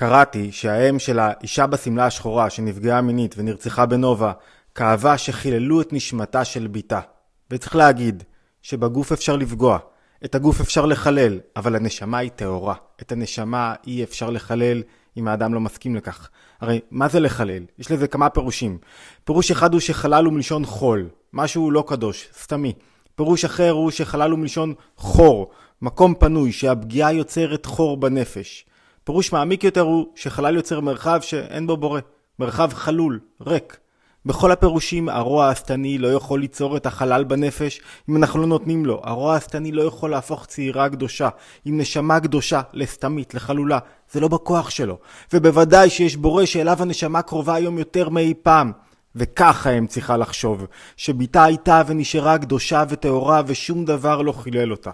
קראתי שהאם של האישה בשמלה השחורה שנפגעה מינית ונרצחה בנובה כאבה שחיללו את נשמתה של בתה. וצריך להגיד שבגוף אפשר לפגוע, את הגוף אפשר לחלל, אבל הנשמה היא טהורה. את הנשמה אי אפשר לחלל אם האדם לא מסכים לכך. הרי מה זה לחלל? יש לזה כמה פירושים. פירוש אחד הוא שחלל הוא מלשון חול, משהו לא קדוש, סתמי. פירוש אחר הוא שחלל הוא מלשון חור, מקום פנוי, שהפגיעה יוצרת חור בנפש. פירוש מעמיק יותר הוא שחלל יוצר מרחב שאין בו בורא, מרחב חלול, ריק. בכל הפירושים הרוע השטני לא יכול ליצור את החלל בנפש אם אנחנו לא נותנים לו. הרוע השטני לא יכול להפוך צעירה קדושה עם נשמה קדושה לסתמית, לחלולה. זה לא בכוח שלו. ובוודאי שיש בורא שאליו הנשמה קרובה היום יותר מאי פעם. וככה הם צריכה לחשוב, שבתה הייתה ונשארה קדושה וטהורה ושום דבר לא חילל אותה.